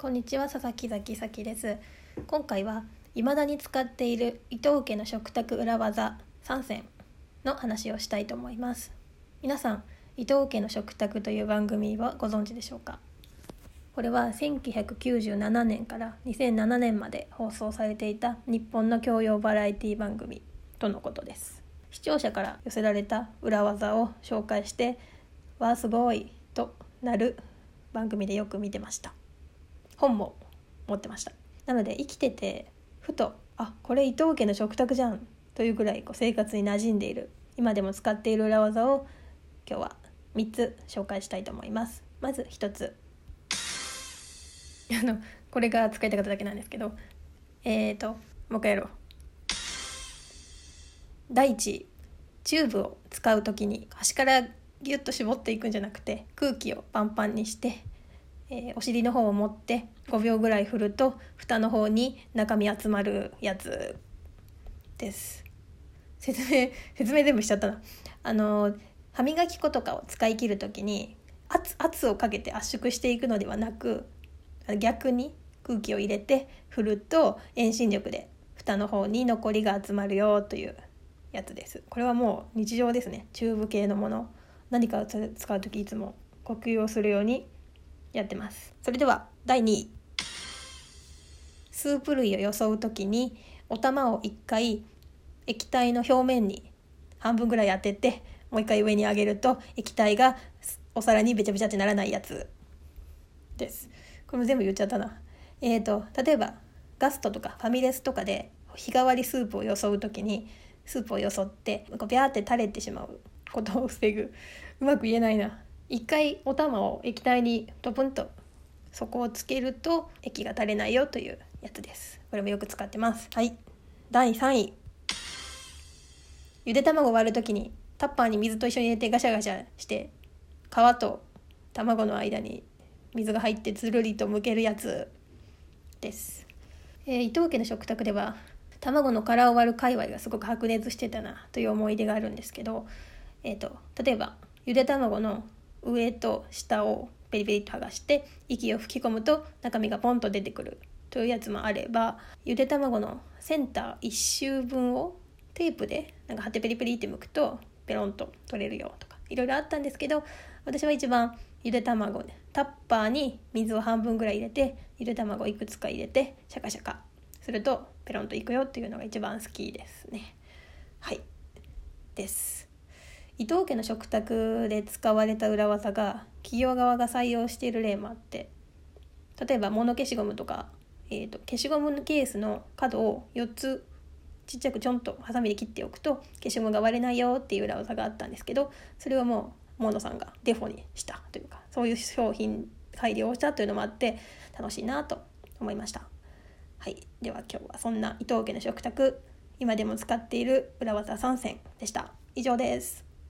こんにちは佐々木崎咲です。今回は未だに使っている伊藤家の食卓裏技3選の話をしたいと思います。皆さん伊藤家の食卓という番組はご存知でしょうか？これは1997年から2007年まで放送されていた日本の教養バラエティ番組とのことです。視聴者から寄せられた裏技を紹介してわあすごいとなる番組でよく見てました。本も持ってました。なので生きててふとあこれ伊藤家の食卓じゃんというぐらいこう生活に馴染んでいる今でも使っている裏技を今日は3つ紹介したいと思います。まず1つ。あのこれが使いたかっただけなんですけどえーともう一回やろう。第一チューブを使う時に端からギュッと絞っていくんじゃなくて空気をパンパンにしてえー、お尻の方を持って5秒ぐらい振ると蓋の方に中身集まるやつです。説明説明全部しちゃったな。あの歯磨き粉とかを使い切る時に圧圧をかけて圧縮していくのではなく逆に空気を入れて振ると遠心力で蓋の方に残りが集まるよというやつです。これはもう日常ですね。チューブ系のもの。何かを使う時いつも呼吸をするようにやってます。それでは第2位。スープ類をよそう時にお玉を1回液体の表面に半分ぐらい当ててもう一回上に上げると液体がお皿にべちゃべちゃってならないやつ。です。これも全部言っちゃったな。えーと例えばガストとかファミレスとかで日替わりスープをよそう時にスープをよそってこうビャーって垂れてしまうことを防ぐ。うまく言えないな。一回お玉を液体にドブンと底をつけると液が垂れないよというやつです。これもよく使ってます。はい。第3位。ゆで卵割る時にタッパーに水と一緒に入れてガシャガシャして皮と卵の間に水が入ってつるりと剥けるやつです、えー、伊藤家の食卓では卵の殻を割る界隈がすごく白熱してたなという思い出があるんですけど、えーと例えばゆで卵の上と下をペリペリと剥がして息を吹き込むと中身がポンと出てくるというやつもあればゆで卵のセンター1周分をテープでなんか貼ってペリペリって剥くとペロンと取れるよとかいろいろあったんですけど私は一番ゆで卵ねタッパーに水を半分ぐらい入れてゆで卵いくつか入れてシャカシャカするとペロンといくよっていうのが一番好きですね。はい。です。伊藤家の食卓で使われた裏技が企業側が採用している例もあって例えば物消しゴムとか、えーと、消しゴムのケースの角を4つちっちゃくちょんとハサミで切っておくと消しゴムが割れないよっていう裏技があったんですけどそれをもうモノさんがデフォにしたというかそういう商品改良をしたというのもあって楽しいなと思いました。はい、では今日はそんな伊藤家の食卓今でも使っている裏技3選でした。以上です。